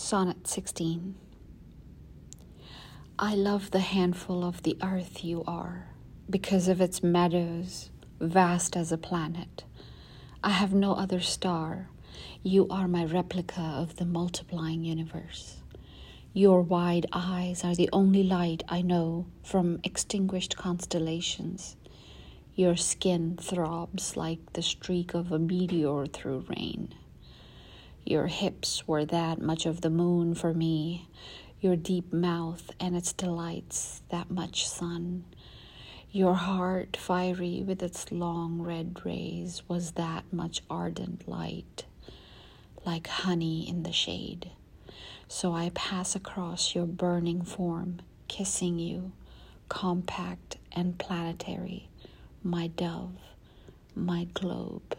Sonnet 16 I love the handful of the earth you are, because of its meadows, vast as a planet. I have no other star. You are my replica of the multiplying universe. Your wide eyes are the only light I know from extinguished constellations. Your skin throbs like the streak of a meteor through rain. Your hips were that much of the moon for me, your deep mouth and its delights that much sun. Your heart, fiery with its long red rays, was that much ardent light, like honey in the shade. So I pass across your burning form, kissing you, compact and planetary, my dove, my globe.